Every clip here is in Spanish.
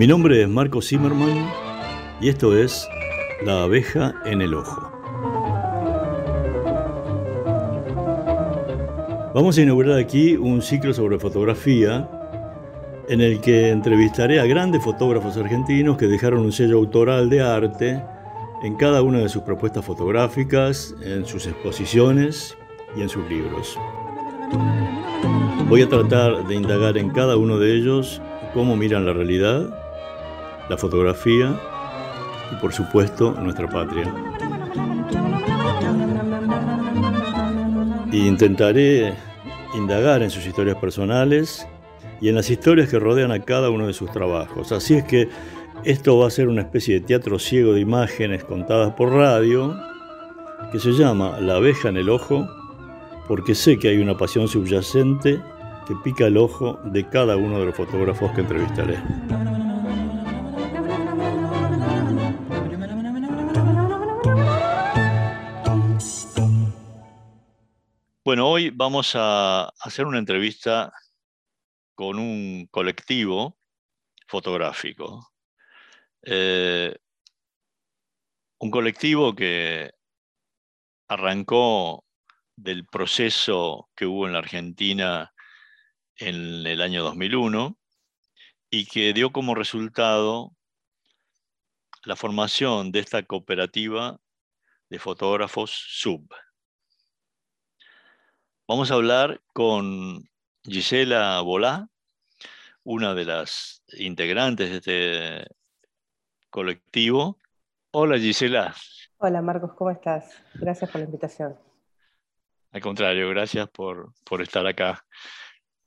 Mi nombre es Marco Zimmerman y esto es La abeja en el ojo. Vamos a inaugurar aquí un ciclo sobre fotografía en el que entrevistaré a grandes fotógrafos argentinos que dejaron un sello autoral de arte en cada una de sus propuestas fotográficas, en sus exposiciones y en sus libros. Voy a tratar de indagar en cada uno de ellos cómo miran la realidad, la fotografía y por supuesto nuestra patria. Y intentaré indagar en sus historias personales y en las historias que rodean a cada uno de sus trabajos. Así es que esto va a ser una especie de teatro ciego de imágenes contadas por radio que se llama La abeja en el ojo porque sé que hay una pasión subyacente que pica el ojo de cada uno de los fotógrafos que entrevistaré. Bueno, hoy vamos a hacer una entrevista con un colectivo fotográfico. Eh, un colectivo que arrancó del proceso que hubo en la Argentina en el año 2001 y que dio como resultado la formación de esta cooperativa de fotógrafos SUB. Vamos a hablar con Gisela Bolá, una de las integrantes de este colectivo. Hola Gisela. Hola Marcos, ¿cómo estás? Gracias por la invitación. Al contrario, gracias por, por estar acá.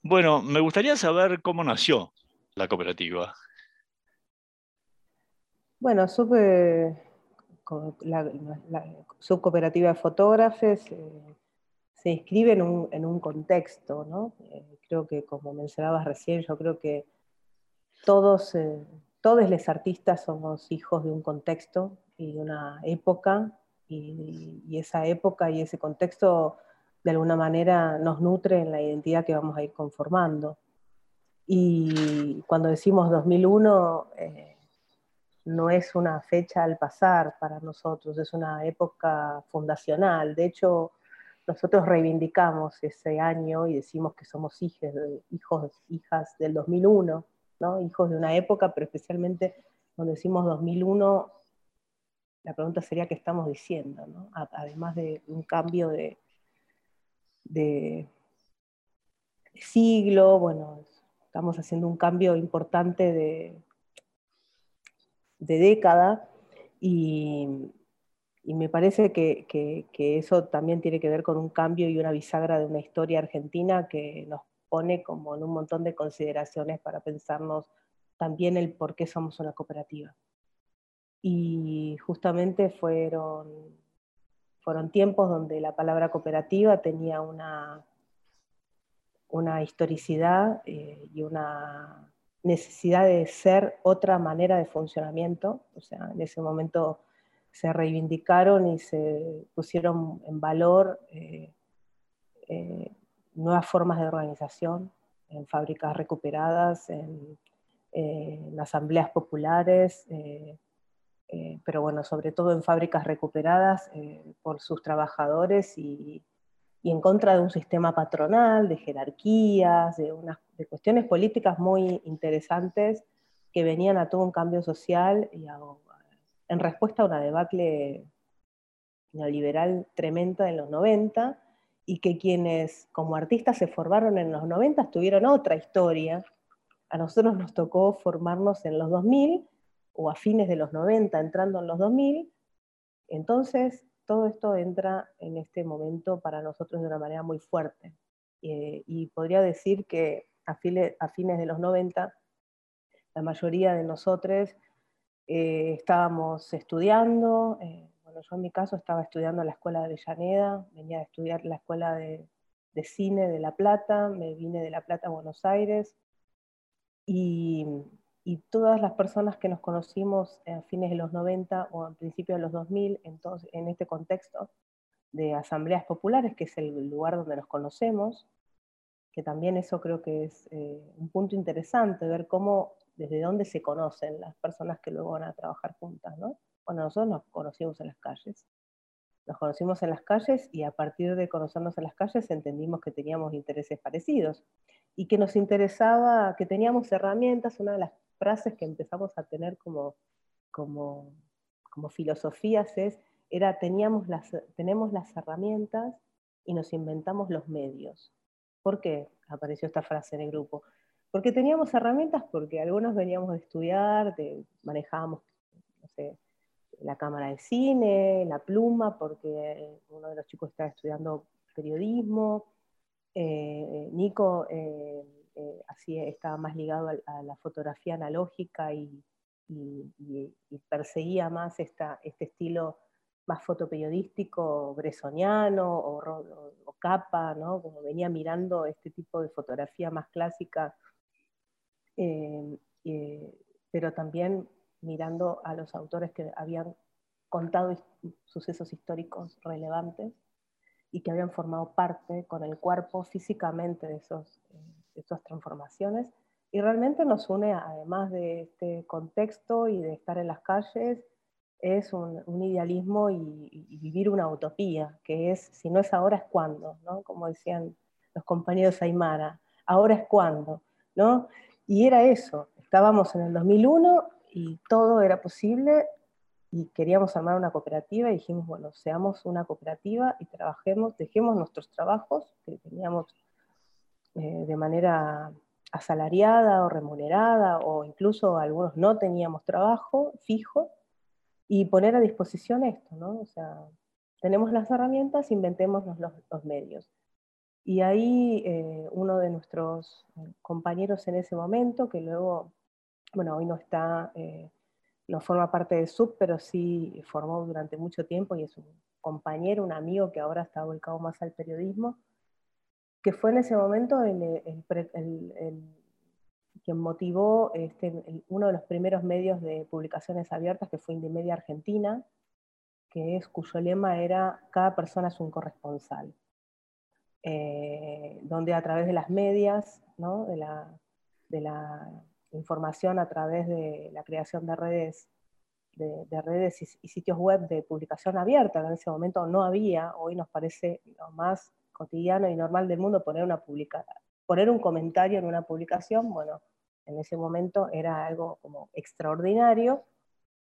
Bueno, me gustaría saber cómo nació la cooperativa. Bueno, la, subcooperativa de fotógrafos eh, se inscribe en un, contexto, ¿no? Eh, creo que como mencionabas recién, yo creo que todos, eh, todos los artistas somos hijos de un contexto y de una época, y, esa época y ese contexto de alguna manera nos nutre en la identidad que vamos a ir conformando. Y cuando decimos 2001, eh, no es una fecha al pasar para nosotros, es una época fundacional. De hecho, nosotros reivindicamos ese año y decimos que somos hijos, hijos hijas del 2001, ¿no? hijos de una época, pero especialmente cuando decimos 2001, la pregunta sería qué estamos diciendo, ¿no? además de un cambio de, de, siglo, bueno, estamos haciendo un cambio importante de, de década y, y me parece que, eso también tiene que ver con un cambio y una bisagra de una historia argentina que nos pone como en un montón de consideraciones para pensarnos también el por qué somos una cooperativa. Y justamente fueron, fueron tiempos donde la palabra cooperativa tenía una, una historicidad eh, y una necesidad de ser otra manera de funcionamiento. O sea, en ese momento se reivindicaron y se pusieron en valor eh, eh, nuevas formas de organización en fábricas recuperadas, en, asambleas populares, eh, pero bueno, sobre todo en fábricas recuperadas por sus trabajadores y, en contra de un sistema patronal, de jerarquías, de, unas, de cuestiones políticas muy interesantes que venían a todo un cambio social y a, en respuesta a una debacle neoliberal tremenda en los 90 y que quienes como artistas se formaron en los 90 tuvieron otra historia. A nosotros nos tocó formarnos en los 2000 o a fines de los 90 entrando en los 2000. Entonces, todo esto entra en este momento para nosotros de una manera muy fuerte. Eh, y podría decir que a, fines de los 90, la mayoría de nosotros eh, estábamos estudiando, eh, bueno, yo en mi caso estaba estudiando en la Escuela de Avellaneda, venía a estudiar la Escuela de, Cine de La Plata, me vine de La Plata a Buenos Aires, y, todas las personas que nos conocimos a fines de los 90 o a principios de los 2000, entonces, en este contexto de asambleas populares, que es el lugar donde nos conocemos, que también eso creo que es eh, un punto interesante, ver cómo desde dónde se conocen las personas que luego van a trabajar juntas, ¿no? Bueno, nosotros nos conocimos en las calles. Nos conocimos en las calles y a partir de conocernos en las calles entendimos que teníamos intereses parecidos y que nos interesaba, que teníamos herramientas, una de las frases que empezamos a tener como, como, como filosofías es, era teníamos las, tenemos las herramientas y nos inventamos los medios. ¿Por qué apareció esta frase en el grupo? Porque teníamos herramientas, porque algunos veníamos de estudiar, manejábamos, la cámara de cine, la pluma, porque uno de los chicos estaba estudiando periodismo, eh, Nico eh, eh, así estaba más ligado a, la fotografía analógica y, perseguía más esta, este estilo más fotoperiodístico bresoniano o, capa, ¿no? como venía mirando este tipo de fotografía más clásica, pero también mirando a los autores que habían contado sucesos históricos relevantes y que habían formado parte con el cuerpo físicamente de, esos, eh, esas transformaciones. Y realmente nos une, además de este contexto y de estar en las calles, es un, idealismo y, vivir una utopía, que es, si no es ahora, es cuándo, ¿no? Como decían los compañeros Aymara, ahora es cuándo, ¿no? Y era eso, estábamos en el 2001 y todo era posible y queríamos armar una cooperativa y dijimos, bueno, seamos una cooperativa y trabajemos, dejemos nuestros trabajos que teníamos eh, de manera asalariada o remunerada, o incluso algunos no teníamos trabajo fijo, y poner a disposición esto, ¿no? O sea, tenemos las herramientas, inventemos los, los medios. Y ahí eh, uno de nuestros compañeros en ese momento, que luego, bueno, hoy no está... Eh, no forma parte de SUB, pero sí formó durante mucho tiempo y es un compañero, un amigo que ahora está volcado más al periodismo, que fue en ese momento quien motivó este, uno de los primeros medios de publicaciones abiertas, que fue Indimedia Argentina, que es, cuyo lema era cada persona es un corresponsal, eh, donde a través de las medias, ¿no? de, la, de la información a través de la creación de redes, de, redes y, sitios web de publicación abierta, que en ese momento no había, hoy nos parece lo más cotidiano y normal del mundo poner, una publica, poner un comentario en una publicación, bueno, en ese momento era algo como extraordinario,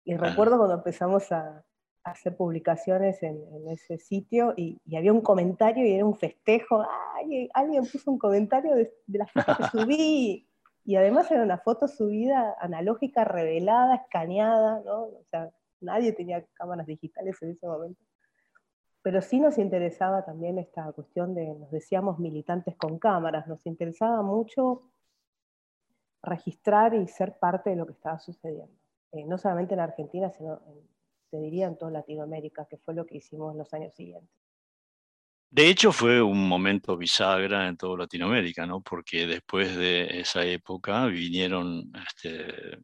y recuerdo cuando empezamos a, hacer publicaciones en, ese sitio y, había un comentario y era un festejo, ¡ay! Alguien puso un comentario de, de la foto que subí, y además era una foto subida analógica, revelada, escaneada, ¿no? O sea, nadie tenía cámaras digitales en ese momento. Pero sí nos interesaba también esta cuestión de, nos decíamos militantes con cámaras, nos interesaba mucho registrar y ser parte de lo que estaba sucediendo. Eh, no solamente en Argentina, sino, te diría, en toda Latinoamérica, que fue lo que hicimos en los años siguientes. De hecho, fue un momento bisagra en toda Latinoamérica, ¿no? porque después de esa época vinieron este,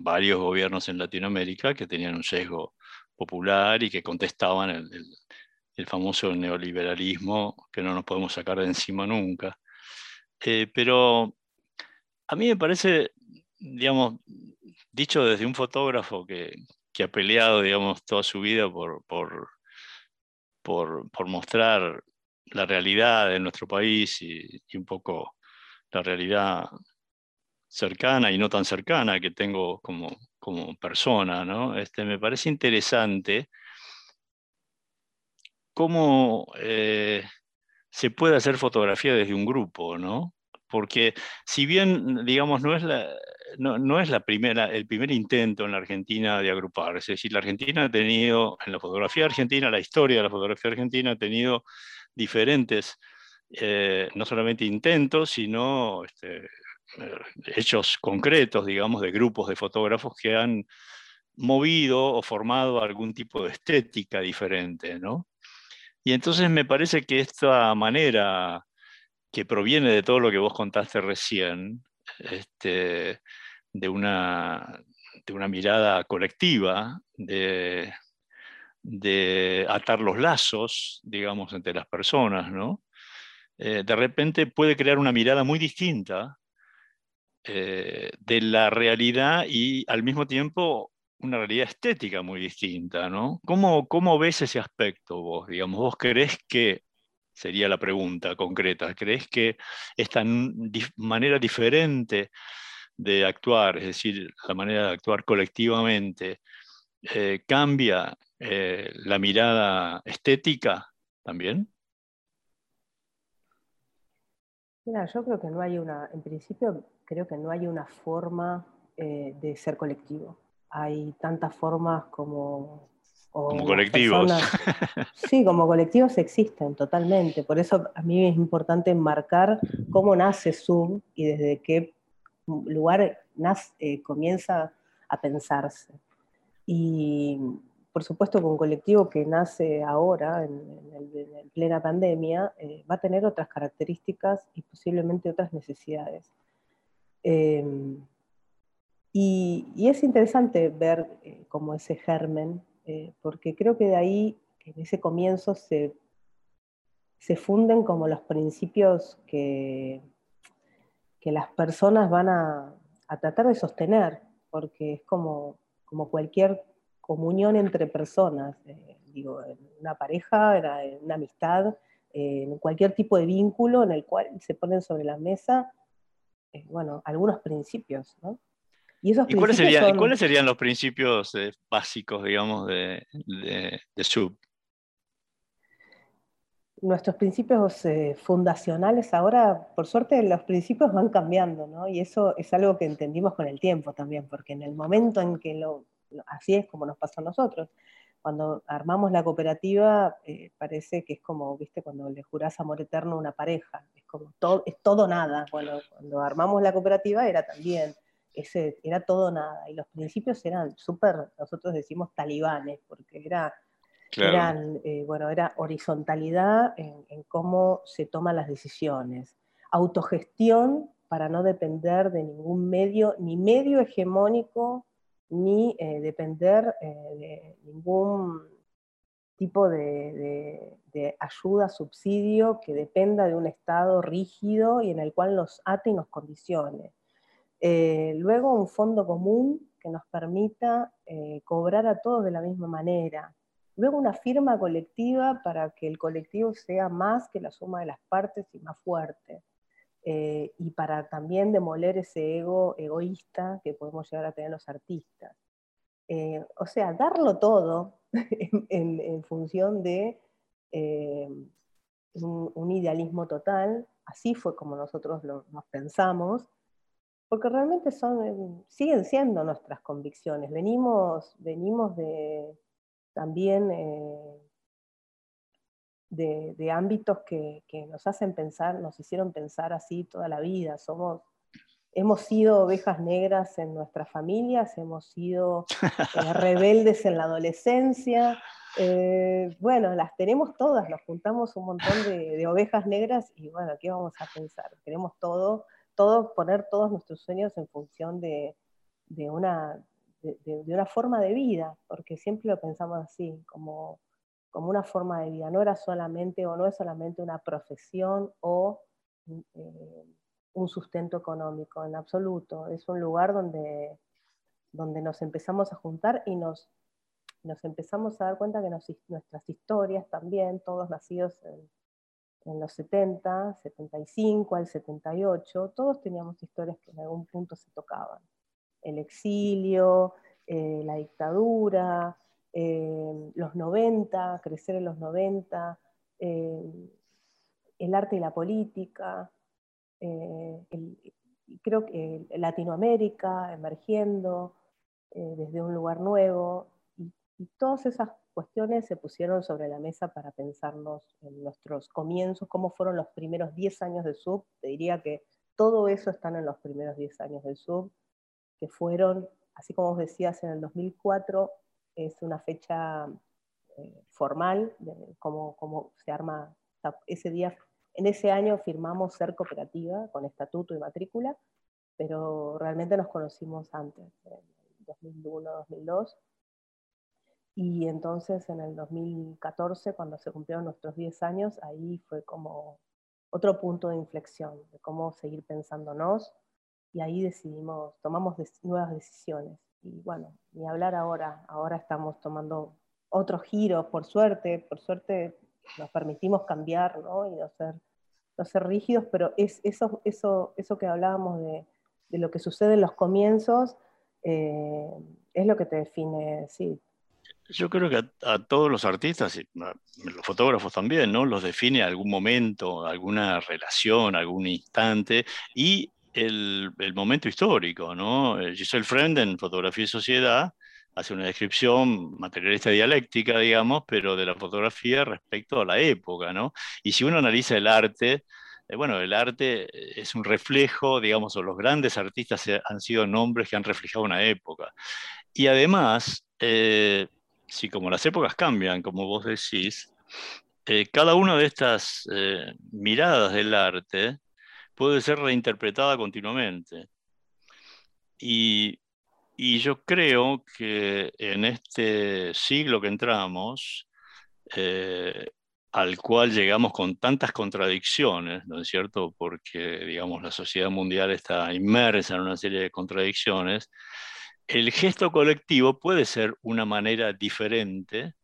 varios gobiernos en Latinoamérica que tenían un sesgo popular y que contestaban el, famoso neoliberalismo que no nos podemos sacar de encima nunca. Eh, pero a mí me parece, digamos, dicho desde un fotógrafo que, ha peleado, digamos, toda su vida por, por, por mostrar la realidad de nuestro país y, un poco la realidad cercana y no tan cercana que tengo como, como persona, ¿no? Este, me parece interesante cómo eh, se puede hacer fotografía desde un grupo, ¿no? Porque si bien, digamos, no es, la, no, es la primera, el primer intento en la Argentina de agrupar, es decir, la Argentina ha tenido, en la fotografía argentina, la historia de la fotografía argentina ha tenido diferentes, eh, no solamente intentos, sino este, eh, hechos concretos, digamos, de grupos de fotógrafos que han movido o formado algún tipo de estética diferente, ¿no? Y entonces me parece que esta manera que proviene de todo lo que vos contaste recién, este, de, una, de una mirada colectiva, de, de atar los lazos, digamos, entre las personas, ¿no? Eh, de repente puede crear una mirada muy distinta eh, de la realidad y al mismo tiempo una realidad estética muy distinta, ¿no? ¿Cómo, ¿Cómo ves ese aspecto vos? Digamos, ¿vos crees que, sería la pregunta concreta, crees que esta manera diferente de actuar, es decir, la manera de actuar colectivamente, eh, cambia eh, la mirada estética también? Mira, yo creo que no hay una, en principio creo que no hay una forma eh, de ser colectivo. Hay tantas formas como... como colectivos. sí, como colectivos existen totalmente. Por eso a mí es importante marcar cómo nace Zoom y desde qué lugar nace, comienza a pensarse. Y por supuesto que un colectivo que nace ahora, en, plena pandemia, eh, va a tener otras características y posiblemente otras necesidades. Em, y, es interesante ver eh, como ese germen, eh, porque creo que de ahí, en ese comienzo, se, se funden como los principios que, que las personas van a, a tratar de sostener, porque es como como cualquier comunión entre personas, eh, digo, en una pareja, en una amistad, en cualquier tipo de vínculo en el cual se ponen sobre la mesa, eh, bueno, algunos principios, ¿no? ¿Y, esos cuáles, serían, cuáles serían los principios eh, básicos, digamos, de, de, Sub? Nuestros principios fundacionales ahora, por suerte, los principios van cambiando, ¿no? Y eso es algo que entendimos con el tiempo también, porque en el momento en que lo, así es como nos pasa a nosotros. Cuando armamos la cooperativa, eh, parece que es como, viste, cuando le jurás amor eterno a una pareja, es como todo, es todo nada. Bueno, cuando armamos la cooperativa era también, ese, era todo nada. Y los principios eran súper, nosotros decimos talibanes, porque era, eh, era horizontalidad en, cómo se toman las decisiones, autogestión para no depender de ningún medio, ni medio hegemónico, ni eh, depender eh, de ningún tipo de, ayuda, subsidio que dependa de un Estado rígido y en el cual nos ate y nos condicione. Luego un fondo común que nos permita cobrar a todos de la misma manera. Luego una firma colectiva para que el colectivo sea más que la suma de las partes y más fuerte. Eh, y para también demoler ese ego egoísta que podemos llegar a tener los artistas. Eh, o sea, darlo todo en, función de eh, un, idealismo total, así fue como nosotros lo, nos pensamos, porque realmente son, siguen siendo nuestras convicciones. Venimos, venimos de también de, ámbitos que, nos hacen pensar, nos hicieron pensar así toda la vida. Somos, hemos sido ovejas negras en nuestras familias, hemos sido eh, rebeldes en la adolescencia. Eh, bueno, las tenemos todas, nos juntamos un montón de, ovejas negras y bueno, ¿qué vamos a pensar? Queremos todo, todo poner todos nuestros sueños en función de, una, de, una forma de vida, porque siempre lo pensamos así, como como una forma de vida, no era solamente o no es solamente una profesión o eh, un sustento económico, en absoluto, es un lugar donde, donde nos empezamos a juntar y nos, nos empezamos a dar cuenta que nuestras historias también, todos nacidos en, los 70, 75 al 78, todos teníamos historias que en algún punto se tocaban. El exilio, eh, la dictadura, eh, los 90, crecer en los 90, eh, el arte y la política, creo que Latinoamérica emergiendo desde un lugar nuevo, y, todas esas cuestiones se pusieron sobre la mesa para pensarnos en nuestros comienzos, cómo fueron los primeros 10 años de SUB. Te diría que todo eso está en los primeros 10 años del SUB, que fueron, así como vos decías, en el 2004 es una fecha eh, formal de cómo, se arma ese día. En ese año firmamos ser cooperativa con estatuto y matrícula, pero realmente nos conocimos antes, en 2001, 2002. Y entonces en el 2014, cuando se cumplieron nuestros 10 años, ahí fue como otro punto de inflexión de cómo seguir pensándonos y ahí decidimos, tomamos nuevas decisiones. Y bueno, ni hablar ahora, ahora estamos tomando otros giros, por suerte, por suerte nos permitimos cambiar ¿no? y no ser, no ser rígidos, pero es eso, eso, eso que hablábamos de, de lo que sucede en los comienzos, eh, es lo que te define, sí. Yo creo que a, todos los artistas, los fotógrafos también, ¿no? Los define algún momento, alguna relación, algún instante y el, el momento histórico, ¿no? Eh, Giselle Friend en Fotografía y Sociedad hace una descripción materialista dialéctica, digamos, pero de la fotografía respecto a la época, ¿no? Y si uno analiza el arte, eh, bueno, el arte es un reflejo, digamos, o los grandes artistas han sido nombres que han reflejado una época. Y además, eh, si como las épocas cambian, como vos decís, eh, cada una de estas miradas del arte puede ser reinterpretada continuamente. Y, yo creo que en este siglo que entramos, al cual llegamos con tantas contradicciones, ¿no es cierto? Porque, digamos, la sociedad mundial está inmersa en una serie de contradicciones, el gesto colectivo puede ser una manera diferente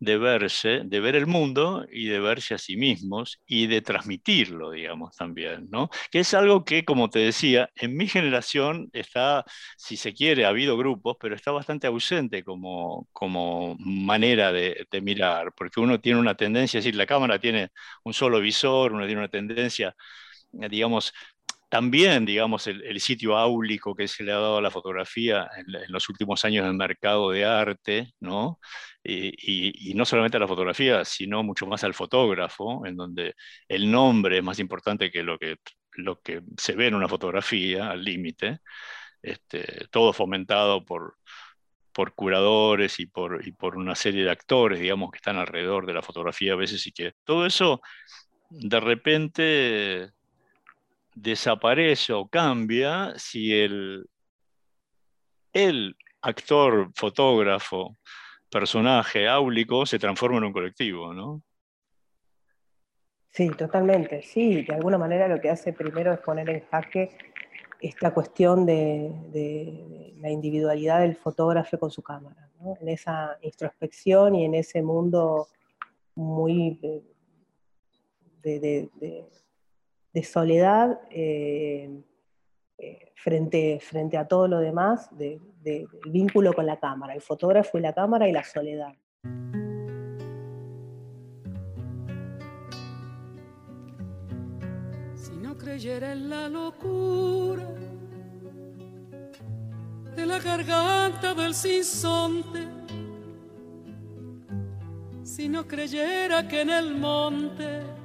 de verse, de ver el mundo y de verse a sí mismos y de transmitirlo, digamos, también, ¿no? Que es algo que, como te decía, en mi generación está, si se quiere, ha habido grupos, pero está bastante ausente como, como manera de, de mirar, porque uno tiene una tendencia, es decir, la cámara tiene un solo visor, uno tiene una tendencia digamos, también, digamos, el, sitio áulico que se le ha dado a la fotografía en, los últimos años en el mercado de arte, ¿no? Y, no solamente a la fotografía, sino mucho más al fotógrafo, en donde el nombre es más importante que lo que, lo que se ve en una fotografía, al límite, este, todo fomentado por, por curadores y por, y por una serie de actores, digamos, que están alrededor de la fotografía a veces y que todo eso de repente desaparece o cambia si el, el actor, fotógrafo, personaje áulico se transforma en un colectivo, ¿no? Sí, totalmente. Sí, de alguna manera lo que hace primero es poner en jaque esta cuestión de, la individualidad del fotógrafo con su cámara, ¿no? en esa introspección y en ese mundo muy de, de soledad eh, eh, frente, a todo lo demás, del vínculo con la cámara, el fotógrafo y la cámara y la soledad. Si no creyera en la locura de la garganta del sinsonte, si no creyera que en el monte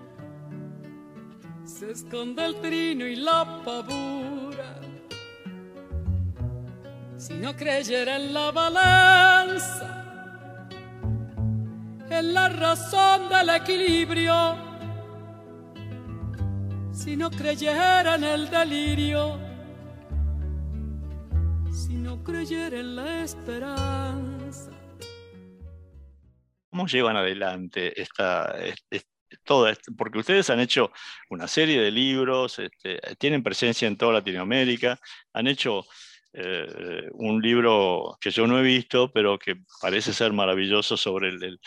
se esconde el trino y la pavura. Si no creyera en la balanza, en la razón del equilibrio, si no creyera en el delirio, si no creyera en la esperanza. ¿Cómo llevan adelante esta todo porque ustedes han hecho una serie de libros, este, tienen presencia en toda Latinoamérica, han hecho eh, un libro que yo no he visto, pero que parece ser maravilloso sobre el,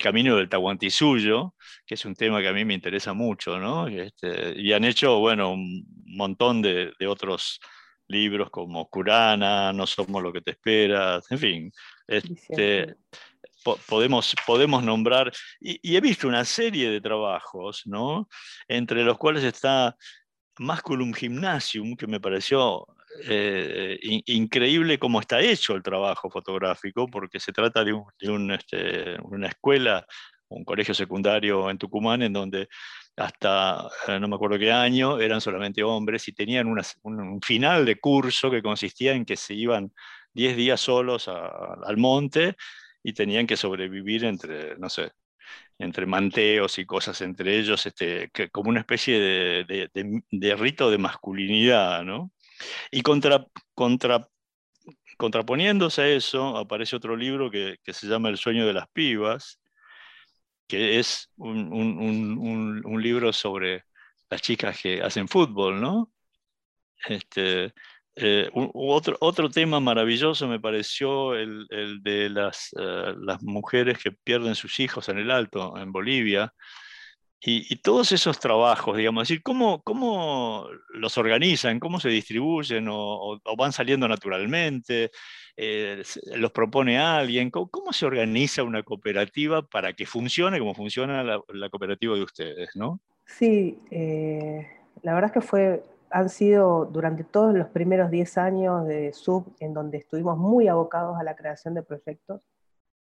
camino del Tahuantinsuyo, que es un tema que a mí me interesa mucho, ¿no? Este, y han hecho, bueno, un montón de, otros libros como Curana, No somos lo que te esperas, en fin. Este, podemos, podemos nombrar, y, he visto una serie de trabajos, ¿no? entre los cuales está Masculum Gymnasium, que me pareció eh, increíble cómo está hecho el trabajo fotográfico, porque se trata de, este, una escuela, un colegio secundario en Tucumán, en donde hasta eh, no me acuerdo qué año eran solamente hombres y tenían un final de curso que consistía en que se iban 10 días solos al monte y tenían que sobrevivir entre, no sé, entre manteos y cosas entre ellos, este, como una especie de, de, rito de masculinidad, ¿no? Y contra, contra, contraponiéndose a eso, aparece otro libro que, que, se llama El sueño de las pibas, que es un, un, un, un libro sobre las chicas que hacen fútbol, ¿no? Este, eh, otro, otro tema maravilloso me pareció el, de las, eh, las, mujeres que pierden sus hijos en el Alto, en Bolivia, y, todos esos trabajos, digamos, decir, ¿cómo, ¿cómo, los organizan? ¿Cómo se distribuyen? ¿O, van saliendo naturalmente? Eh, ¿Los propone alguien? ¿Cómo, se organiza una cooperativa para que funcione como funciona la, cooperativa de ustedes? ¿no? Sí, la verdad es que fue han sido durante todos los primeros 10 años de SUB en donde estuvimos muy abocados a la creación de proyectos.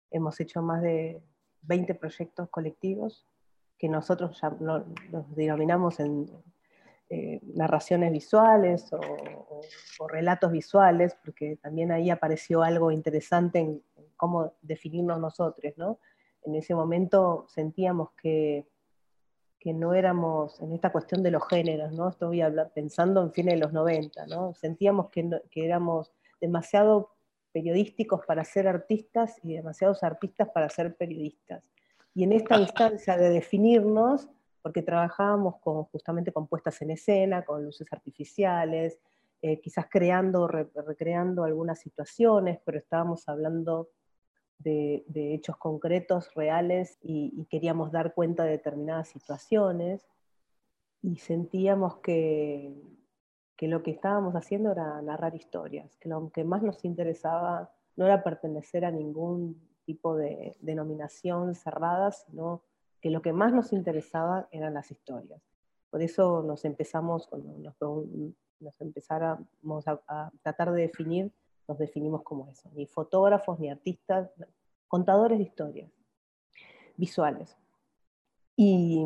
Hemos hecho más de 20 proyectos colectivos que nosotros ya los denominamos en eh, narraciones visuales o, relatos visuales, porque también ahí apareció algo interesante en, en cómo definirnos nosotros. ¿no? En ese momento sentíamos que que no éramos en esta cuestión de los géneros, ¿no? Estoy pensando en fines de los 90, ¿no? Sentíamos que, que éramos demasiado periodísticos para ser artistas y demasiados artistas para ser periodistas. Y en esta instancia de definirnos, porque trabajábamos con, justamente con puestas en escena, con luces artificiales, eh, quizás creando, recreando algunas situaciones, pero estábamos hablando de, hechos concretos, reales, y, queríamos dar cuenta de determinadas situaciones, y sentíamos que, que lo que estábamos haciendo era narrar historias, que lo que más nos interesaba no era pertenecer a ningún tipo de denominación cerrada, sino que lo que más nos interesaba eran las historias. Por eso nos empezamos, cuando nos, nos a, tratar de definir nos definimos como eso, ni fotógrafos, ni artistas, contadores de historias visuales. Y,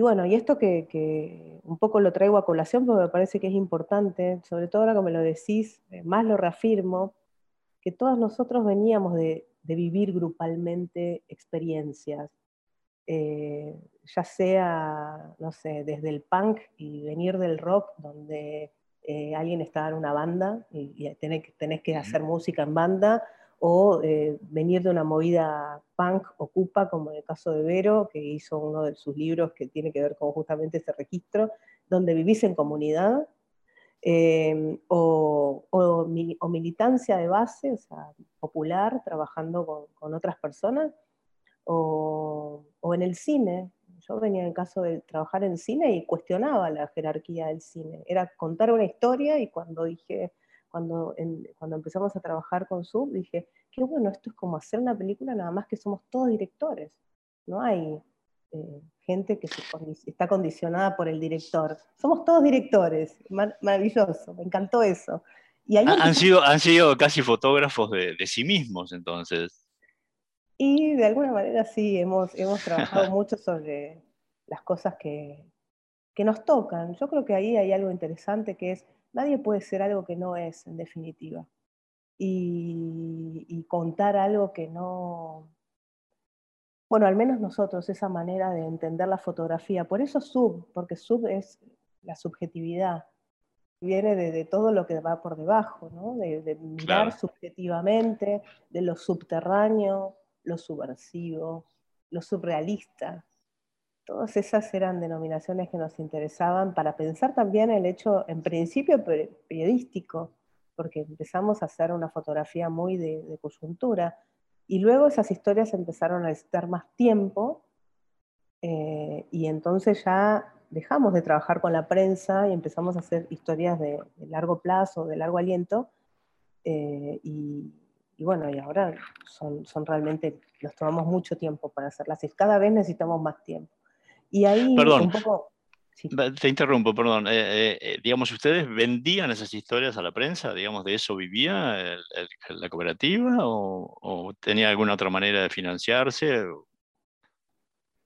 bueno, y esto que, un poco lo traigo a colación porque me parece que es importante, sobre todo ahora que me lo decís, eh, más lo reafirmo, que todos nosotros veníamos de, vivir grupalmente experiencias, eh, ya sea, no sé, desde el punk y venir del rock, donde eh, alguien estaba en una banda y, tenés, tenés, que hacer música en banda, o eh, venir de una movida punk ocupa, como en el caso de Vero, que hizo uno de sus libros que tiene que ver con justamente ese registro, donde vivís en comunidad, eh, o, militancia de base, o sea, popular, trabajando con, otras personas, o, o, en el cine. Yo venía en el caso de trabajar en cine y cuestionaba la jerarquía del cine. Era contar una historia y cuando dije, cuando, cuando empezamos a trabajar con Sub, dije, qué bueno, esto es como hacer una película, nada más que somos todos directores. No hay eh, gente que está condicionada por el director. Somos todos directores, maravilloso, me encantó eso. Y han, sido, han sido casi fotógrafos de, de, sí mismos, entonces. Y de alguna manera sí, hemos, hemos trabajado mucho sobre las cosas que, que nos tocan. Yo creo que ahí hay algo interesante que es Nadie puede ser algo que no es, en definitiva. Y, contar algo que no... Bueno, al menos nosotros, esa manera de entender la fotografía. Por eso sub, porque sub es la subjetividad. Viene de, todo lo que va por debajo, ¿no? de, mirar subjetivamente, de lo subterráneo, lo subversivo, lo surrealista, Todas esas eran denominaciones que nos interesaban para pensar también el hecho, en principio, periodístico, porque empezamos a hacer una fotografía muy de, coyuntura, y luego esas historias empezaron a necesitar más tiempo, eh, y entonces ya dejamos de trabajar con la prensa y empezamos a hacer historias de, largo plazo, de largo aliento, eh, y, bueno, y ahora son, son realmente, nos tomamos mucho tiempo para hacerlas, y cada vez necesitamos más tiempo. Y ahí perdón, un poco... Te interrumpo, perdón. Eh, eh, eh, digamos, ¿ustedes vendían esas historias a la prensa? Digamos, ¿de eso vivía la cooperativa o, tenía alguna otra manera de financiarse?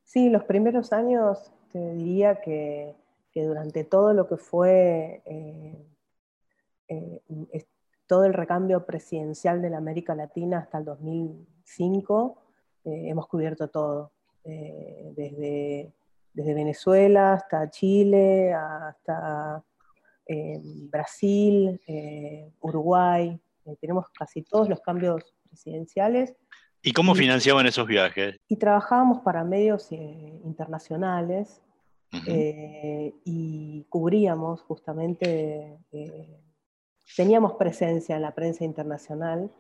Sí, los primeros años te diría que, durante todo lo que fue todo el recambio presidencial de la América Latina hasta el 2005, hemos cubierto todo, desde desde Venezuela hasta Chile, hasta eh, Brasil, eh, Uruguay. Eh, tenemos casi todos los cambios presidenciales. ¿Y cómo financiaban esos viajes? Y trabajábamos para medios internacionales eh, y cubríamos justamente, eh, teníamos presencia en la prensa internacional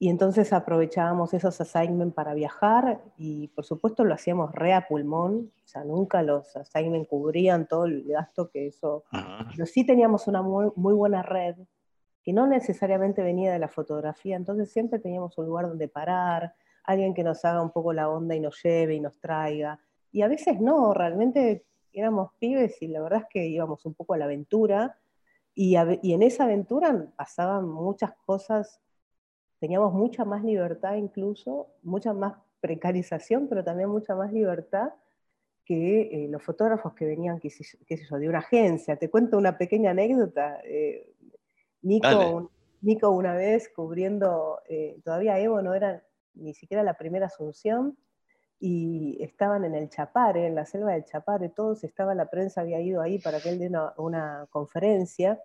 y entonces aprovechábamos esos assignments para viajar y por supuesto lo hacíamos re a pulmón, o sea, nunca los assignments cubrían todo el gasto que eso... Pero sí teníamos una muy, muy, buena red que no necesariamente venía de la fotografía, entonces siempre teníamos un lugar donde parar, alguien que nos haga un poco la onda y nos lleve y nos traiga. Y a veces no, realmente éramos pibes y la verdad es que íbamos un poco a la aventura y, y en esa aventura pasaban muchas cosas teníamos mucha más libertad incluso, mucha más precarización, pero también mucha más libertad que eh, los fotógrafos que venían, qué sé, yo, de una agencia. Te cuento una pequeña anécdota. Eh, Nico, Nico, una vez cubriendo, eh, todavía Evo no era ni siquiera la primera asunción, y estaban en el Chapare, en la selva del Chapare, todos, estaba la prensa, había ido ahí para que él diera una, conferencia,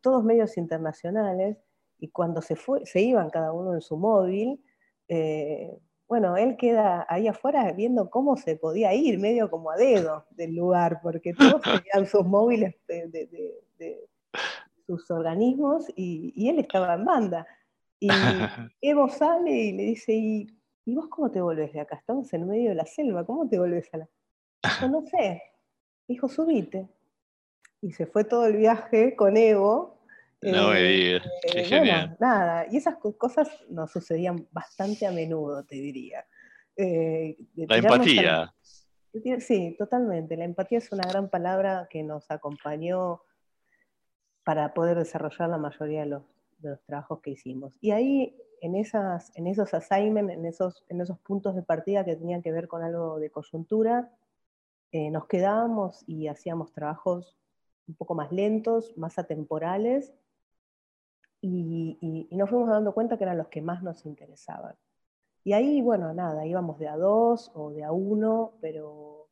todos medios internacionales, y cuando se, fue, se iban cada uno en su móvil, eh, bueno, él queda ahí afuera viendo cómo se podía ir, medio como a dedo del lugar, porque todos tenían sus móviles de, sus organismos y, él estaba en banda. Y Evo sale y le dice, ¿Y, vos cómo te volvés de acá? Estamos en medio de la selva, ¿cómo te volvés a la...? Dijo, no sé. Dijo, subite. Y se fue todo el viaje con Evo no me digas, qué eh, genial. nada, y esas cosas nos sucedían bastante a menudo, te diría. Eh, la empatía. Sí, totalmente. La empatía es una gran palabra que nos acompañó para poder desarrollar la mayoría de los, trabajos que hicimos. Y ahí, en, esas, en esos assignments, en esos, en esos puntos de partida que tenían que ver con algo de coyuntura, eh, nos quedábamos y hacíamos trabajos un poco más lentos, más atemporales, y, nos fuimos dando cuenta que eran los que más nos interesaban. Y ahí, bueno, nada, íbamos de a dos o de a uno, pero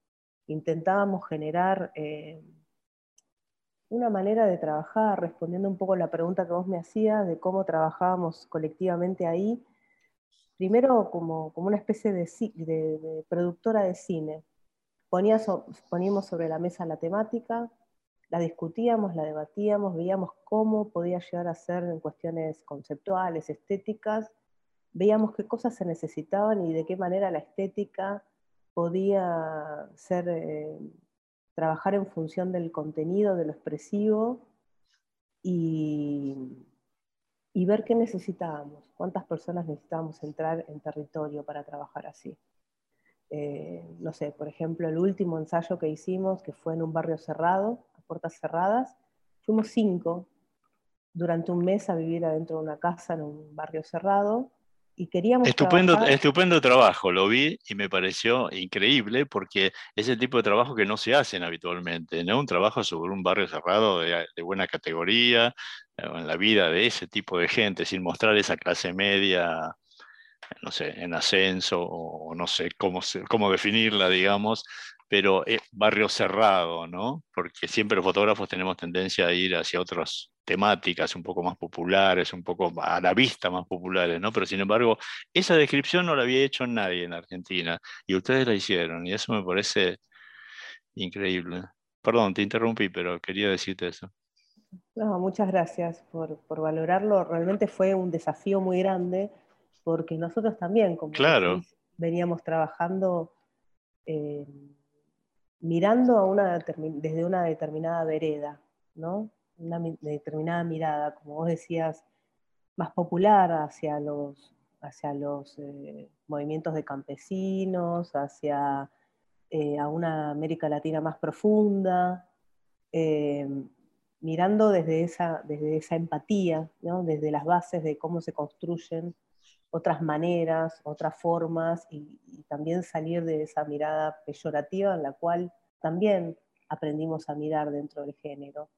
intentábamos generar eh, una manera de trabajar, respondiendo un poco la pregunta que vos me hacías de cómo trabajábamos colectivamente ahí. Primero como, como una especie de, productora de cine. poníamos sobre la mesa la temática, la discutíamos, la debatíamos, veíamos cómo podía llegar a ser en cuestiones conceptuales, estéticas, veíamos qué cosas se necesitaban y de qué manera la estética podía ser, eh, trabajar en función del contenido, de lo expresivo y, ver qué necesitábamos, cuántas personas necesitábamos entrar en territorio para trabajar así. Eh, no sé, por ejemplo, el último ensayo que hicimos, que fue en un barrio cerrado, puertas cerradas. Fuimos cinco durante un mes a vivir adentro de una casa en un barrio cerrado y queríamos... Estupendo, estupendo trabajo, lo vi y me pareció increíble porque es el tipo de trabajo que no se hacen habitualmente, ¿no? Un trabajo sobre un barrio cerrado de, buena categoría, en la vida de ese tipo de gente, sin mostrar esa clase media no sé, en ascenso o no sé cómo, cómo definirla, digamos, pero es barrio cerrado, ¿no? Porque siempre los fotógrafos tenemos tendencia a ir hacia otras temáticas un poco más populares, un poco a la vista más populares, ¿no? Pero sin embargo, esa descripción no la había hecho nadie en Argentina y ustedes la hicieron y eso me parece increíble. Perdón, te interrumpí, pero quería decirte eso. No, muchas gracias por, por valorarlo. Realmente fue un desafío muy grande porque nosotros también, como claro. veníamos trabajando eh, mirando a una, desde una determinada vereda, ¿no? Una determinada mirada, como vos decías, más popular hacia los, hacia los eh, movimientos de campesinos, hacia eh, a una América Latina más profunda, eh, mirando desde esa, desde esa empatía, desde las bases de cómo se construyen otras maneras, otras formas y, también salir de esa mirada peyorativa en la cual también aprendimos a mirar dentro del género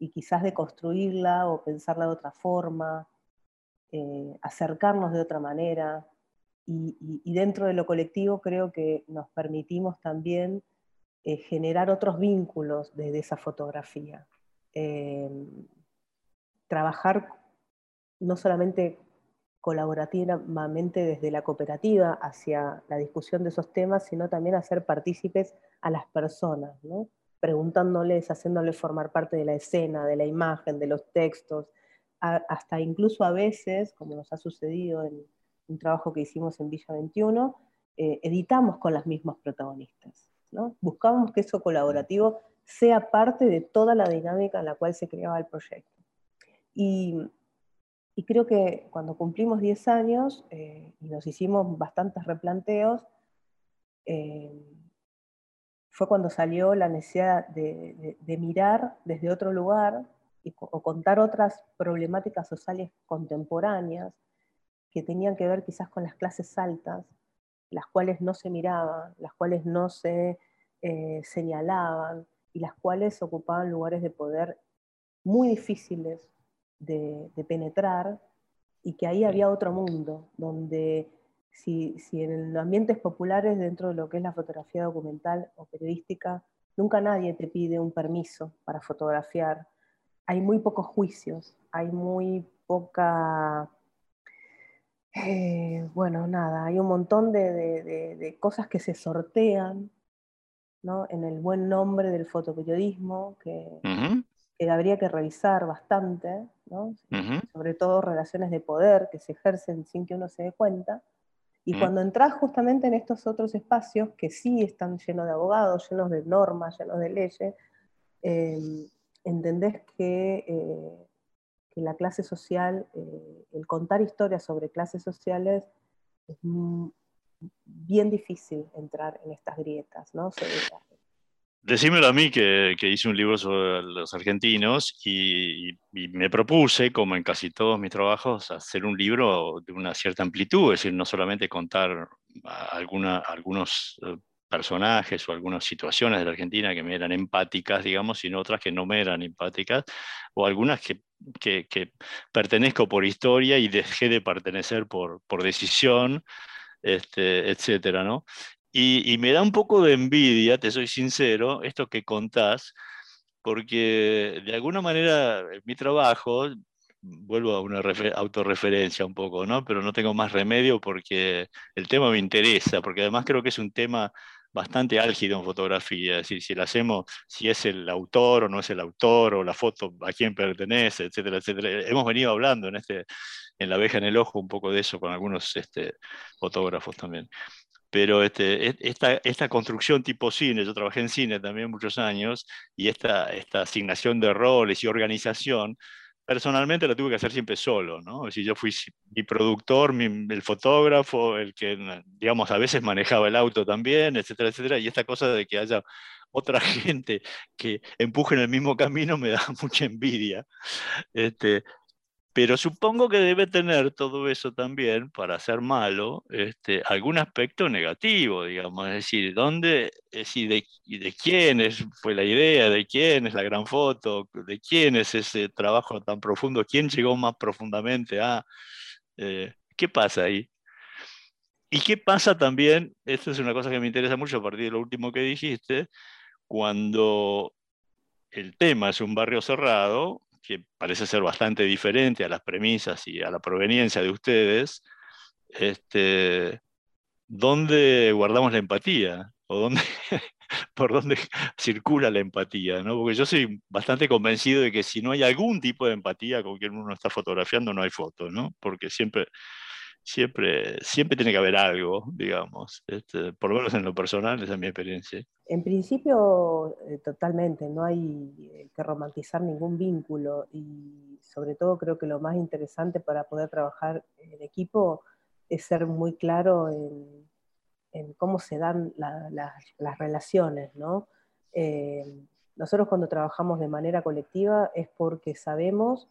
y quizás de construirla o pensarla de otra forma, eh, acercarnos de otra manera y, dentro de lo colectivo creo que nos permitimos también eh, generar otros vínculos desde esa fotografía. Eh, trabajar no solamente colaborativamente desde la cooperativa hacia la discusión de esos temas, sino también hacer partícipes a las personas, preguntándoles, haciéndoles formar parte de la escena, de la imagen, de los textos, hasta incluso a veces, como nos ha sucedido en un trabajo que hicimos en Villa 21, eh, editamos con las mismas protagonistas. ¿no? Buscábamos que eso colaborativo sea parte de toda la dinámica en la cual se creaba el proyecto. Y, creo que cuando cumplimos 10 años eh, y nos hicimos bastantes replanteos, eh, fue cuando salió la necesidad de, mirar desde otro lugar y, o contar otras problemáticas sociales contemporáneas que tenían que ver quizás con las clases altas, las cuales no se miraban, las cuales no se eh, señalaban y las cuales ocupaban lugares de poder muy difíciles de, penetrar y que ahí había otro mundo, donde si, si, en ambientes populares dentro de lo que es la fotografía documental o periodística, nunca nadie te pide un permiso para fotografiar, hay muy pocos juicios, hay muy poca eh, bueno, nada, hay un montón de, cosas que se sortean ¿no? en el buen nombre del fotoperiodismo, que, habría que revisar bastante, ¿no? sobre todo relaciones de poder que se ejercen sin que uno se dé cuenta. Y cuando entras justamente en estos otros espacios que sí están llenos de abogados, llenos de normas, llenos de leyes, eh, entendés que eh, que la clase social, eh, el contar historias sobre clases sociales es bien difícil entrar en estas grietas, ¿no? Decímelo a mí que, que, hice un libro sobre los argentinos y, me propuse, como en casi todos mis trabajos, hacer un libro de una cierta amplitud, es decir, no solamente contar alguna, algunos eh, personajes o algunas situaciones de la Argentina que me eran empáticas, digamos, sino otras que no me eran empáticas, o algunas que, que, pertenezco por historia y dejé de pertenecer por, por decisión, este, etcétera, ¿no? Y, y, me da un poco de envidia, te soy sincero, esto que contás, porque de alguna manera mi trabajo, vuelvo a una autorreferencia un poco, ¿no? Pero no tengo más remedio porque el tema me interesa, porque además creo que es un tema bastante álgido en fotografía, es decir, si la hacemos, si es el autor o no es el autor, o la foto a quién pertenece, etcétera, etcétera. Hemos venido hablando en, este, en La abeja en el ojo un poco de eso con algunos este, fotógrafos también. Pero este, e, esta, esta construcción tipo cine, yo trabajé en cine también muchos años, y esta, esta asignación de roles y organización, personalmente lo tuve que hacer siempre solo, ¿no? Es yo fui mi productor, el fotógrafo, el que, digamos, a veces manejaba el auto también, etcétera, etcétera, y esta cosa de que haya otra gente que empuje en el mismo camino me da mucha envidia. Este, pero supongo que debe tener todo eso también, para ser malo, este, algún aspecto negativo, digamos. Es decir, ¿dónde, es de, de quién es, fue la idea, de quién es la gran foto, de quién es ese trabajo tan profundo, quién llegó más profundamente a... Eh, ¿Qué pasa ahí? ¿Y qué pasa también? Esto es una cosa que me interesa mucho a partir de lo último que dijiste, cuando el tema es un barrio cerrado, que parece ser bastante diferente a las premisas y a la proveniencia de ustedes, este, ¿dónde guardamos la empatía? ¿O dónde, por dónde circula la empatía? ¿no? Porque yo soy bastante convencido de que si no hay algún tipo de empatía con quien uno está fotografiando, no hay foto, ¿no? Porque siempre siempre, siempre tiene que haber algo, digamos, este, por lo menos en lo personal, esa es mi experiencia. En principio, eh, totalmente, no hay eh, que romantizar ningún vínculo y sobre todo creo que lo más interesante para poder trabajar en equipo es ser muy claro en, cómo se dan las relaciones, ¿no? Eh, nosotros cuando trabajamos de manera colectiva es porque sabemos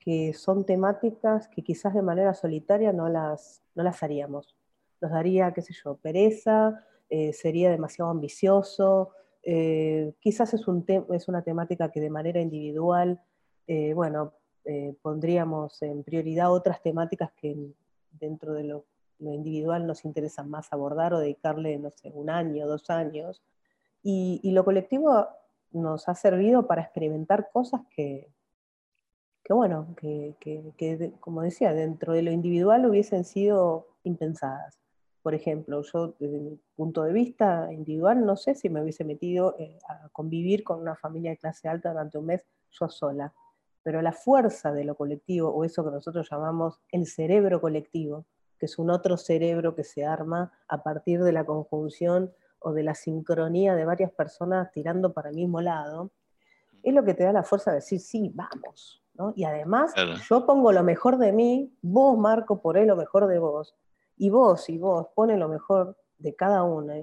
que son temáticas que quizás de manera solitaria no las, no las haríamos. Nos daría, qué sé yo, pereza, eh, sería demasiado ambicioso, eh, quizás es, un es una temática que de manera individual, eh, bueno, pondríamos en prioridad otras temáticas que dentro de lo, individual nos interesan más abordar o dedicarle, no sé, un año, dos años. y lo colectivo nos ha servido para experimentar cosas que, que bueno, que, que, como decía, dentro de lo individual hubiesen sido impensadas. Por ejemplo, yo desde mi punto de vista individual no sé si me hubiese metido eh, a convivir con una familia de clase alta durante un mes yo sola, pero la fuerza de lo colectivo, o eso que nosotros llamamos el cerebro colectivo, que es un otro cerebro que se arma a partir de la conjunción o de la sincronía de varias personas tirando para el mismo lado, es lo que te da la fuerza de decir, sí, vamos. Y además, yo pongo lo mejor de mí, vos, Marco, poné lo mejor de vos, y vos y vos pone lo mejor de cada uno.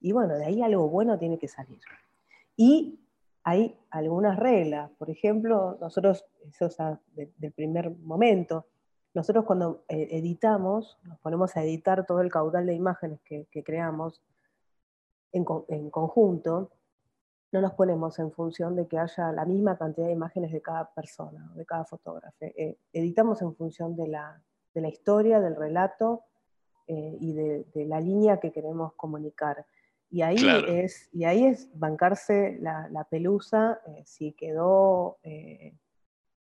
Y bueno, de ahí algo bueno tiene que salir. Y hay algunas reglas. Por ejemplo, nosotros, eso es del primer momento, nosotros cuando eh, editamos, nos ponemos a editar todo el caudal de imágenes que, creamos en, conjunto, no nos ponemos en función de que haya la misma cantidad de imágenes de cada persona, de cada fotógrafo. Eh, editamos en función de la, historia, del relato eh, y de, la línea que queremos comunicar. Y ahí, es, y ahí es bancarse la, pelusa eh, si quedó,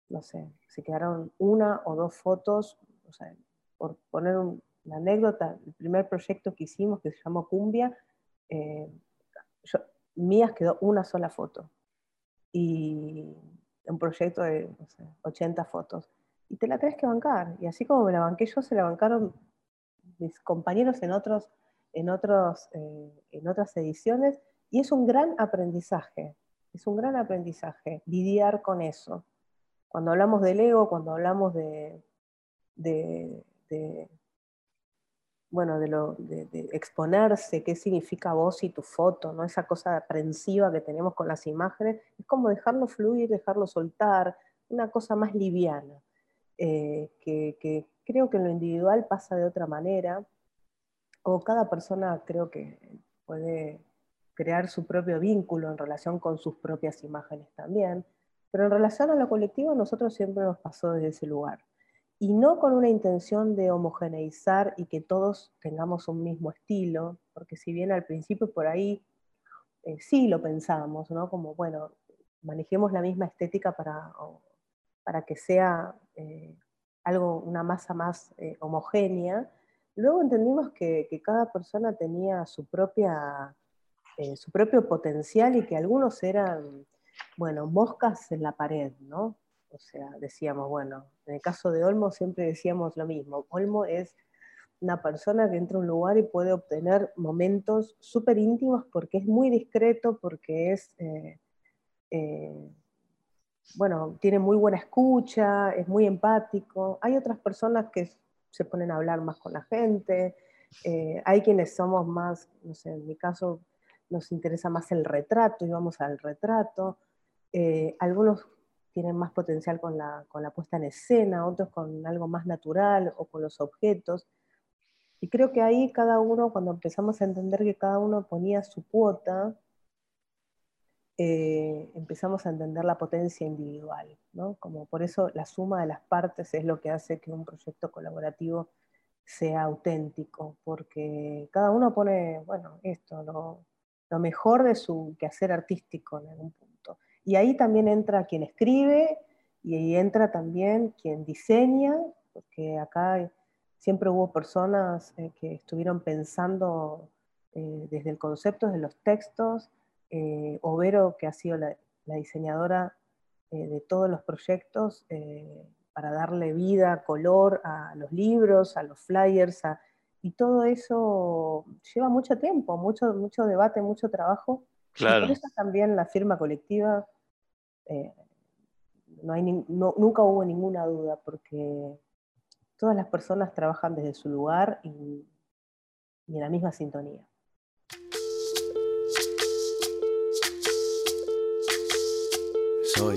no sé, si quedaron una o dos fotos, o sea, por poner una anécdota, el primer proyecto que hicimos que se llamó Cumbia, yo, mías quedó una sola foto. Y un proyecto de 80 fotos. Y te la tenés que bancar. Y así como me la banqué yo, se la bancaron mis compañeros en, otros, en, otros, eh, en otras ediciones. Y es un gran aprendizaje. Es un gran aprendizaje lidiar con eso. Cuando hablamos del ego, cuando hablamos de bueno, de, lo, de, exponerse, qué significa vos y tu foto, ¿no? esa cosa aprensiva que tenemos con las imágenes, es como dejarlo fluir, dejarlo soltar, una cosa más liviana, eh, que, creo que en lo individual pasa de otra manera, o cada persona creo que puede crear su propio vínculo en relación con sus propias imágenes también, pero en relación a lo colectivo nosotros siempre nos pasó desde ese lugar y no con una intención de homogeneizar y que todos tengamos un mismo estilo, porque si bien al principio por ahí eh, sí lo pensábamos, ¿no? Como, bueno, manejemos la misma estética para, para que sea eh, algo, una masa más eh, homogénea, luego entendimos que, que, cada persona tenía su, propia, su propio potencial y que algunos eran, bueno, moscas en la pared, ¿no? O sea, decíamos, bueno, en el caso de Olmo siempre decíamos lo mismo. Olmo es una persona que entra a un lugar y puede obtener momentos súper íntimos porque es muy discreto, porque es, eh, eh, bueno, tiene muy buena escucha, es muy empático. Hay otras personas que se ponen a hablar más con la gente, eh, hay quienes somos más, no sé, en mi caso nos interesa más el retrato y vamos al retrato. algunos tienen más potencial con la, con la puesta en escena, otros con algo más natural o con los objetos. Y creo que ahí cada uno, cuando empezamos a entender que cada uno ponía su cuota, eh, empezamos a entender la potencia individual, ¿no? Como por eso la suma de las partes es lo que hace que un proyecto colaborativo sea auténtico, porque cada uno pone, bueno, esto, lo, lo mejor de su quehacer artístico en algún punto. Y ahí también entra quien escribe y ahí entra también quien diseña, porque acá siempre hubo personas eh, que estuvieron pensando eh, desde el concepto de los textos, eh, Overo, que ha sido la, diseñadora de todos los proyectos, para darle vida, color a los libros, a los flyers, y todo eso lleva mucho tiempo, mucho, mucho debate, mucho trabajo, Claro. por eso también la firma colectiva, eh, no hay nunca hubo ninguna duda, porque todas las personas trabajan desde su lugar y, y en la misma sintonía. Soy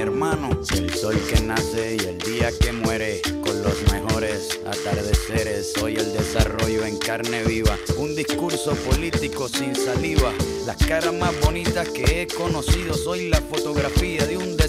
hermano. El sol que nace y el día que muere, con los mejores atardeceres. Soy el desarrollo en carne viva, un discurso político sin saliva Las caras más bonitas que he conocido, soy la fotografía de un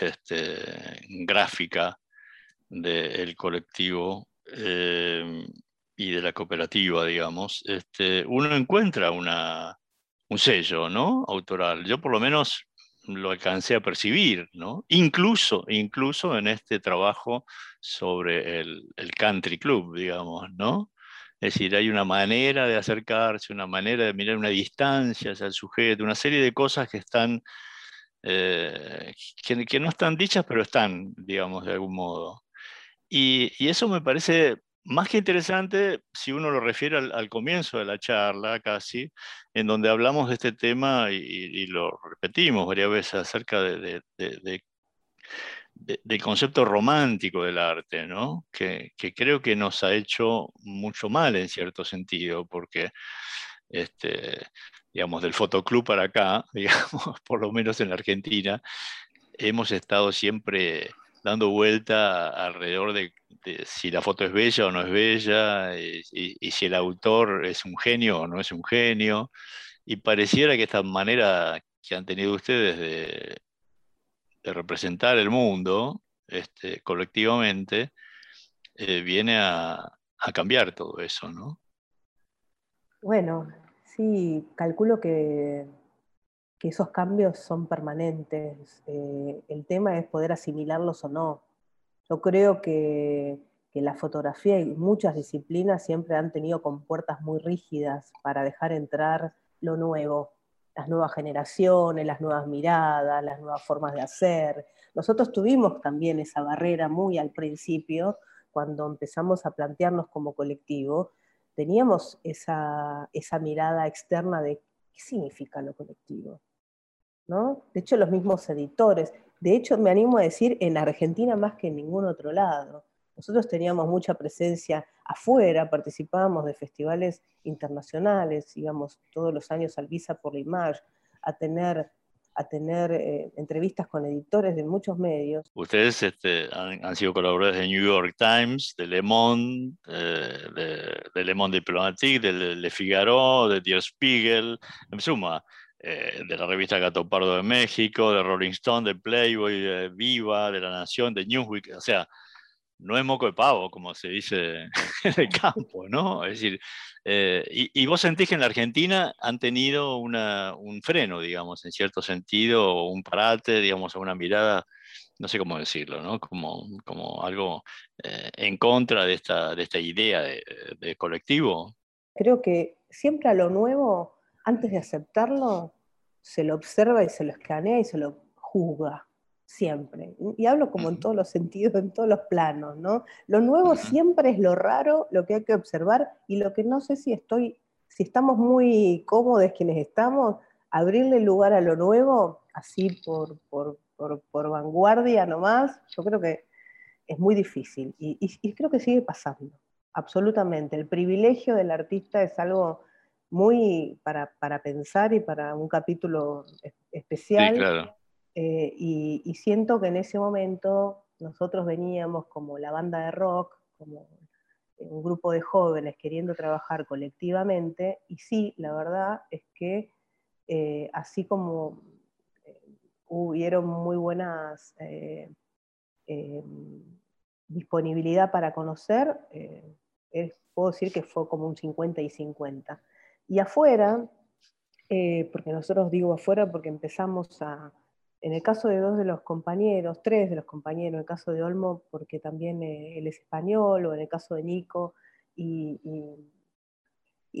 este, gráfica del colectivo eh, y de la cooperativa, digamos, este, uno encuentra una, un sello ¿no? autoral. Yo por lo menos lo alcancé a percibir, ¿no? Incluso, incluso en este trabajo sobre el, country club, digamos, ¿no? Es decir, hay una manera de acercarse, una manera de mirar una distancia hacia el sujeto, una serie de cosas que están, eh, que, no están dichas, pero están, digamos, de algún modo. Y, y eso me parece más que interesante si uno lo refiere al, comienzo de la charla casi, en donde hablamos de este tema y, lo repetimos varias veces acerca de, del concepto romántico del arte, ¿no? que, creo que nos ha hecho mucho mal en cierto sentido, porque este, digamos, del fotoclub para acá, digamos, por lo menos en la Argentina, hemos estado siempre dando vuelta alrededor de, si la foto es bella o no es bella, y, si el autor es un genio o no es un genio. Y pareciera que esta manera que han tenido ustedes de, representar el mundo este, colectivamente eh, viene a, cambiar todo eso, ¿no? Bueno, sí, calculo que, esos cambios son permanentes. Eh, el tema es poder asimilarlos o no. Yo creo que, la fotografía y muchas disciplinas siempre han tenido compuertas muy rígidas para dejar entrar lo nuevo, las nuevas generaciones, las nuevas miradas, las nuevas formas de hacer. Nosotros tuvimos también esa barrera muy al principio, cuando empezamos a plantearnos como colectivo, teníamos esa, esa mirada externa de qué significa lo colectivo. ¿no? De hecho, los mismos editores, de hecho, me animo a decir en Argentina más que en ningún otro lado. Nosotros teníamos mucha presencia afuera, participábamos de festivales internacionales, íbamos todos los años al Visa por la Image, a tener, a tener eh, entrevistas con editores de muchos medios. Ustedes este, han, sido colaboradores de New York Times, de Le Monde, eh, de, Le Monde Diplomatique, de Le Figaro, de Der Spiegel, en suma, eh, de la revista Gato Pardo de México, de Rolling Stone, de Playboy, de Viva, de La Nación, de Newsweek, o sea, no es moco de pavo, como se dice en el campo, ¿no? Es decir, eh, y, vos sentís que en la Argentina han tenido un freno, digamos, en cierto sentido, o un parate, digamos, a una mirada, no sé cómo decirlo, ¿no? Como, como algo eh, en contra de esta, de esta idea de, de colectivo. Creo que siempre a lo nuevo, antes de aceptarlo, se lo observa y se lo escanea y se lo juzga, siempre. Y hablo como en todos los sentidos, en todos los planos, ¿no? Lo nuevo siempre es lo raro, lo que hay que observar y lo que no sé si estoy, si estamos muy cómodos quienes estamos, abrirle lugar a lo nuevo, así por, por, por, vanguardia nomás, yo creo que es muy difícil y, y creo que sigue pasando, absolutamente. El privilegio del artista es algo muy para, pensar y para un capítulo especial. Eh, y, siento que en ese momento nosotros veníamos como la banda de rock, como un grupo de jóvenes queriendo trabajar colectivamente, y sí, la verdad es que eh, así como eh, hubieron muy buenas disponibilidad para conocer, puedo decir que fue como un 50 y 50. Y afuera, porque nosotros digo afuera porque empezamos a, en el caso de dos de los compañeros, tres de los compañeros, en el caso de Olmo porque también eh, él es español, o en el caso de Nico y,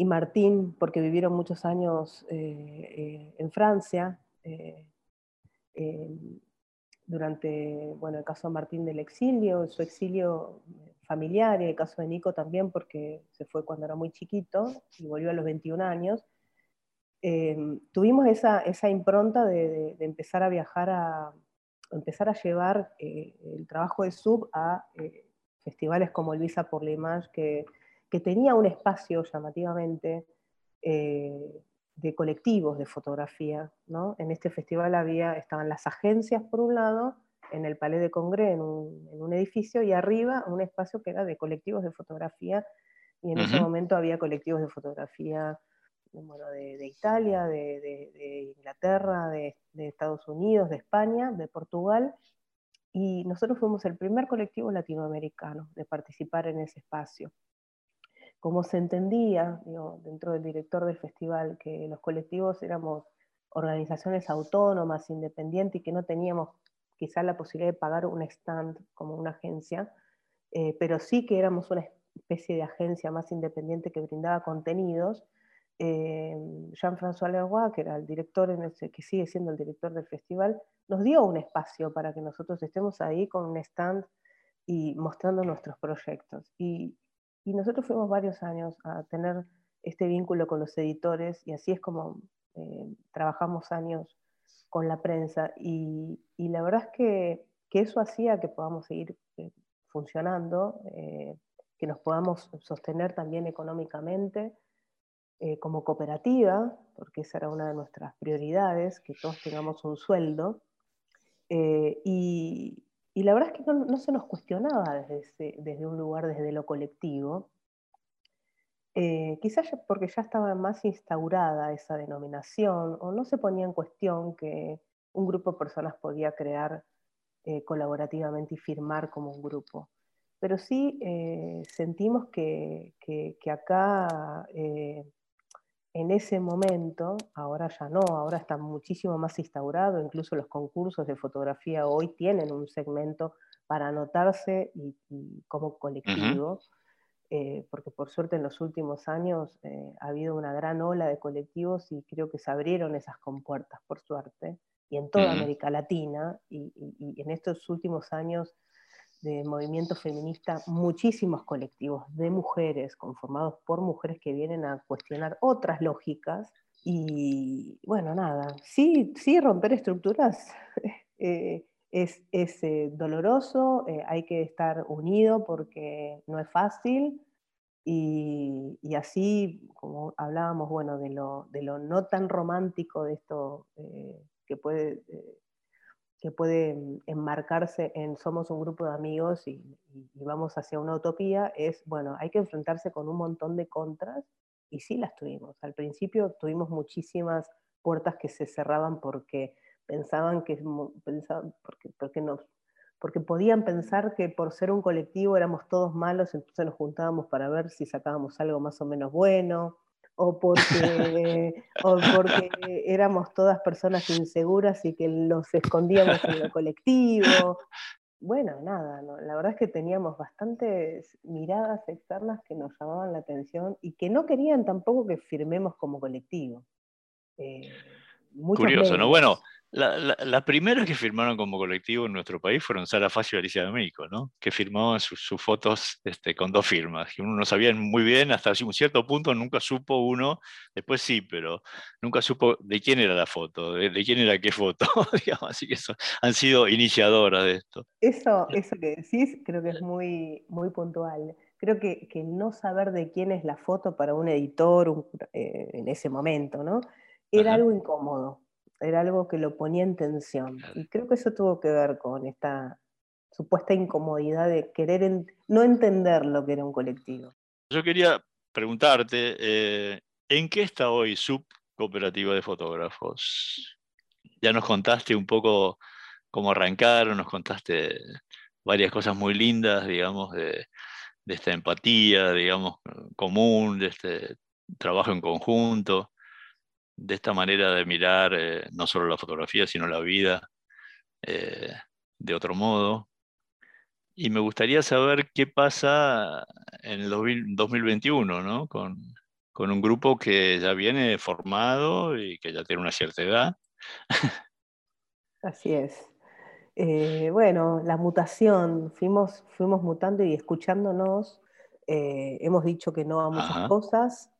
Martín porque vivieron muchos años eh, en Francia, durante, bueno, el caso de Martín del exilio, su exilio familiar, y el caso de Nico también, porque se fue cuando era muy chiquito y volvió a los 21 años. Em, tuvimos esa, esa impronta de, empezar a viajar, a empezar a llevar eh, el trabajo de Sub a eh, festivales como el Visa por la Image, que, que tenía un espacio llamativamente eh, de colectivos de fotografía. ¿no? En este festival había, estaban las agencias por un lado, en el Palais de en un, en un, edificio, y arriba un espacio que era de colectivos de fotografía, y en ese momento había colectivos de fotografía bueno, de, Italia, de, Inglaterra, de, Estados Unidos, de España, de Portugal, y nosotros fuimos el primer colectivo latinoamericano de participar en ese espacio. Como se entendía dentro del director del festival que los colectivos éramos organizaciones autónomas, independientes y que no teníamos quizá la posibilidad de pagar un stand como una agencia, eh, pero sí que éramos una especie de agencia más independiente que brindaba contenidos, eh, Jean-François Leroy, que era el director, en que sigue siendo el director del festival, nos dio un espacio para que nosotros estemos ahí con un stand y mostrando nuestros proyectos. Y, nosotros fuimos varios años a tener este vínculo con los editores y así es como eh, trabajamos años con la prensa. Y, la verdad es que, eso hacía que podamos seguir eh, funcionando, que nos podamos sostener también económicamente eh, como cooperativa, porque esa era una de nuestras prioridades, que todos tengamos un sueldo. Eh, y, la verdad es que no, se nos cuestionaba desde, desde, un lugar, desde lo colectivo. Eh, quizás porque ya estaba más instaurada esa denominación, o no se ponía en cuestión que un grupo de personas podía crear colaborativamente y firmar como un grupo. Pero sí sentimos que, que, que acá en ese momento, ahora ya no, ahora está muchísimo más instaurado, incluso los concursos de fotografía hoy tienen un segmento para anotarse y, como colectivo, eh, porque por suerte en los últimos años eh, ha habido una gran ola de colectivos y creo que se abrieron esas compuertas, por suerte, y en toda América Latina, y, y en estos últimos años de movimiento feminista muchísimos colectivos de mujeres, conformados por mujeres que vienen a cuestionar otras lógicas. Y bueno, nada, sí, sí romper estructuras eh, es, es eh, doloroso, eh, hay que estar unido porque no es fácil. Y, y, así, como hablábamos, bueno, de lo, de lo no tan romántico de esto que puede que puede mm, enmarcarse en somos un grupo de amigos y, vamos hacia una utopía, es, bueno, hay que enfrentarse con un montón de contras y sí las tuvimos. Al principio tuvimos muchísimas puertas que se cerraban porque pensaban que, pensaban, porque, porque, nos, porque podían pensar que por ser un colectivo éramos todos malos, entonces nos juntábamos para ver si sacábamos algo más o menos bueno o porque, o porque éramos todas personas inseguras y que los escondíamos en el colectivo. Bueno, nada, la verdad es que teníamos bastantes miradas externas que nos llamaban la atención y que no querían tampoco que firmemos como colectivo. Eh, Curioso, ¿no? Bueno, las primeras que firmaron como colectivo en nuestro país fueron Sara Facio y Alicia Domenico, ¿no? que firmaban sus, fotos este, con dos firmas, que uno no sabía muy bien, hasta un cierto punto nunca supo uno, después sí, pero nunca supo de quién era la foto, de, quién era qué foto, digamos, así que eso, han sido iniciadoras de esto. Eso, eso que decís creo que es muy, muy puntual. Creo que, que no saber de quién es la foto para un editor eh, en ese momento, ¿no? Era algo incómodo era algo que lo ponía en tensión. Y creo que eso tuvo que ver con esta supuesta incomodidad de querer no entender lo que era un colectivo. Yo quería preguntarte, eh, ¿en qué está hoy Sub Cooperativa de Fotógrafos? Ya nos contaste un poco cómo arrancaron, nos contaste varias cosas muy lindas, digamos, de, de esta empatía, digamos, común, de este trabajo en conjunto de esta manera de mirar eh, no solo la fotografía, sino la vida eh, de otro modo. Y me gustaría saber qué pasa en el 2021, ¿no? Con, un grupo que ya viene formado y que ya tiene una cierta edad. Así es. Eh, bueno, la mutación, fuimos, fuimos mutando y escuchándonos, hemos dicho que no a muchas cosas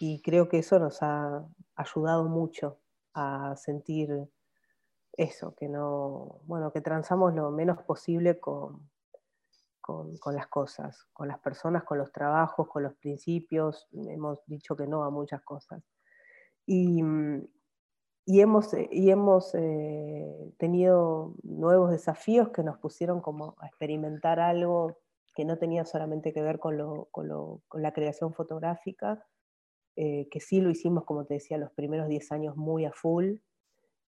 y creo que eso nos ha, ayudado mucho a sentir eso, que no, bueno, que transamos lo menos posible con, con, las cosas, con las personas, con los trabajos, con los principios. Hemos dicho que no a muchas cosas. Y, y hemos, y hemos eh, tenido nuevos desafíos que nos pusieron como a experimentar algo que no tenía solamente que ver con, lo, con, lo, con la creación fotográfica, eh, que sí lo hicimos, como te decía, los primeros 10 años muy a full,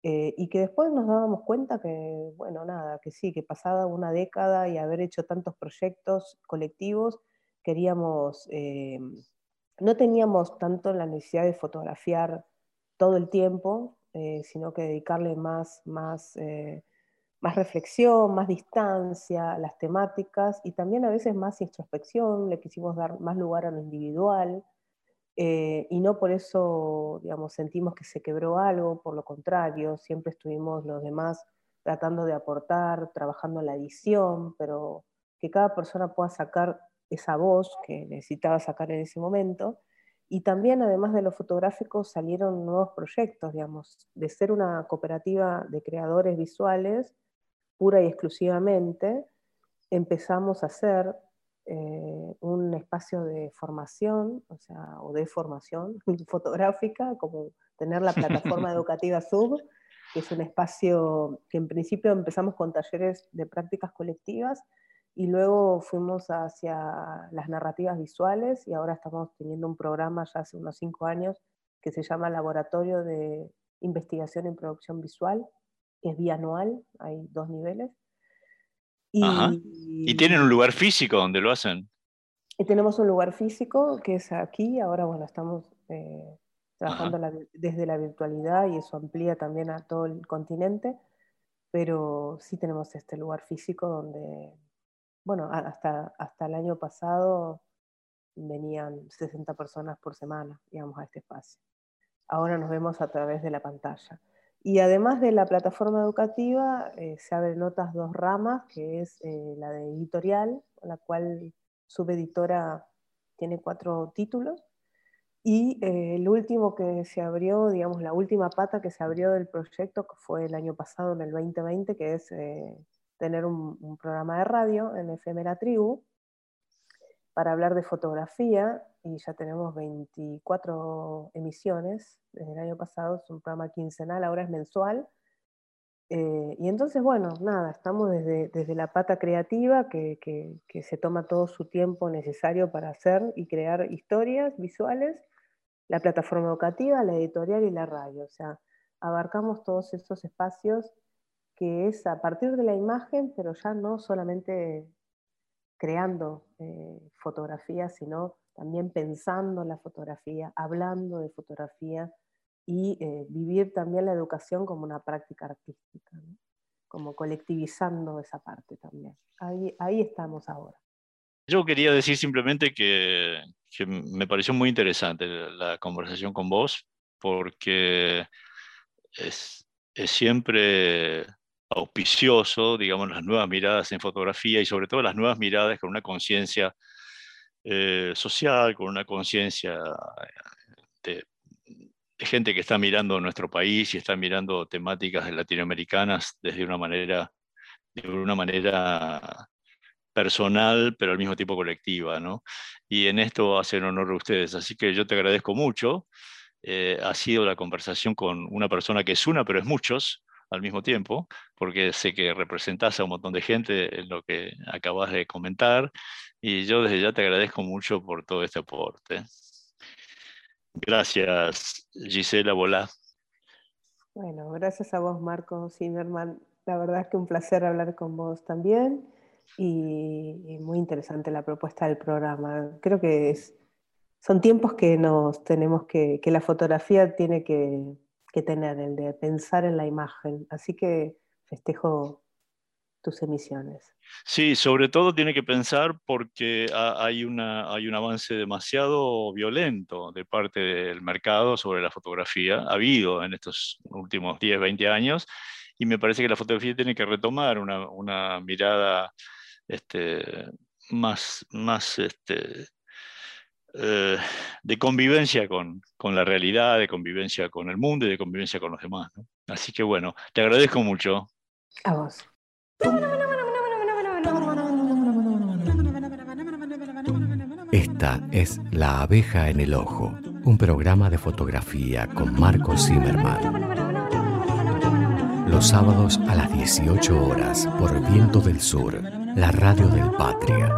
eh, y que después nos dábamos cuenta que, bueno, nada, que sí, que pasada una década y haber hecho tantos proyectos colectivos, queríamos, eh, no teníamos tanto la necesidad de fotografiar todo el tiempo, sino que dedicarle más, más, más reflexión, más distancia a las temáticas y también a veces más introspección, le quisimos dar más lugar a lo individual. Eh, y no por eso, sentimos que se quebró algo, por lo contrario, siempre estuvimos los demás tratando de aportar, trabajando la edición, pero que cada persona pueda sacar esa voz que necesitaba sacar en ese momento. Y también, además de los fotográficos, salieron nuevos proyectos, digamos, de ser una cooperativa de creadores visuales, pura y exclusivamente, empezamos a hacer eh, un espacio de formación, o sea, o de formación fotográfica, como tener la plataforma educativa Sub, que es un espacio que en principio empezamos con talleres de prácticas colectivas y luego fuimos hacia las narrativas visuales y ahora estamos teniendo un programa ya hace unos cinco años que se llama Laboratorio de Investigación en Producción Visual, que es bianual, hay dos niveles, y, tienen un lugar físico donde lo hacen? Y tenemos un lugar físico que es aquí, ahora bueno, estamos eh, trabajando desde la virtualidad y eso amplía también a todo el continente, pero sí tenemos este lugar físico donde, bueno, hasta, hasta el año pasado venían 60 personas por semana, digamos, a este espacio. Ahora nos vemos a través de la pantalla. Y además de la plataforma educativa, eh, se abren otras dos ramas, que es eh, la de editorial, la cual subeditora tiene cuatro títulos. Y eh, el último que se abrió, digamos, la última pata que se abrió del proyecto, que fue el año pasado, en el 2020, que es tener un, un, programa de radio en Efemera Tribu para hablar de fotografía y ya tenemos 24 emisiones desde el año pasado, es un programa quincenal, ahora es mensual. Eh, y entonces, bueno, nada, estamos desde, desde la pata creativa, que, que, que, se toma todo su tiempo necesario para hacer y crear historias visuales, la plataforma educativa, la editorial y la radio. O sea, abarcamos todos esos espacios que es a partir de la imagen, pero ya no solamente creando eh, fotografías, sino también pensando en la fotografía, hablando de fotografía y eh, vivir también la educación como una práctica artística, como colectivizando esa parte también. Ahí, ahí estamos ahora. Yo quería decir simplemente que, que me pareció muy interesante la conversación con vos, porque es, es siempre auspicioso, digamos, las nuevas miradas en fotografía y sobre todo las nuevas miradas con una conciencia eh, social, con una conciencia de, gente que está mirando nuestro país y está mirando temáticas latinoamericanas desde una manera, de una manera personal, pero al mismo tiempo colectiva, ¿no? Y en esto hacen honor a ustedes. Así que yo te agradezco mucho. Eh, ha sido la conversación con una persona que es una, pero es muchos al mismo tiempo, porque sé que representas a un montón de gente en lo que acabas de comentar y yo desde ya te agradezco mucho por todo este aporte. Gracias, Gisela Bolá. Bueno, gracias a vos, Marco Zimmerman. La verdad es que un placer hablar con vos también y, muy interesante la propuesta del programa. Creo que es, son tiempos que nos tenemos que, que la fotografía tiene que, que tener, el de pensar en la imagen. Así que festejo tus emisiones. Sí, sobre todo tiene que pensar porque hay, una, hay un avance demasiado violento de parte del mercado sobre la fotografía. Ha habido en estos últimos 10, 20 años y me parece que la fotografía tiene que retomar una, una mirada este, más, más este, eh, de convivencia con, con, la realidad, de convivencia con el mundo y de convivencia con los demás. Así que bueno, te agradezco mucho. A vos. Esta es La abeja en el ojo, un programa de fotografía con Marco Zimmerman. Los sábados a las 18 horas por Viento del Sur, la radio del Patria.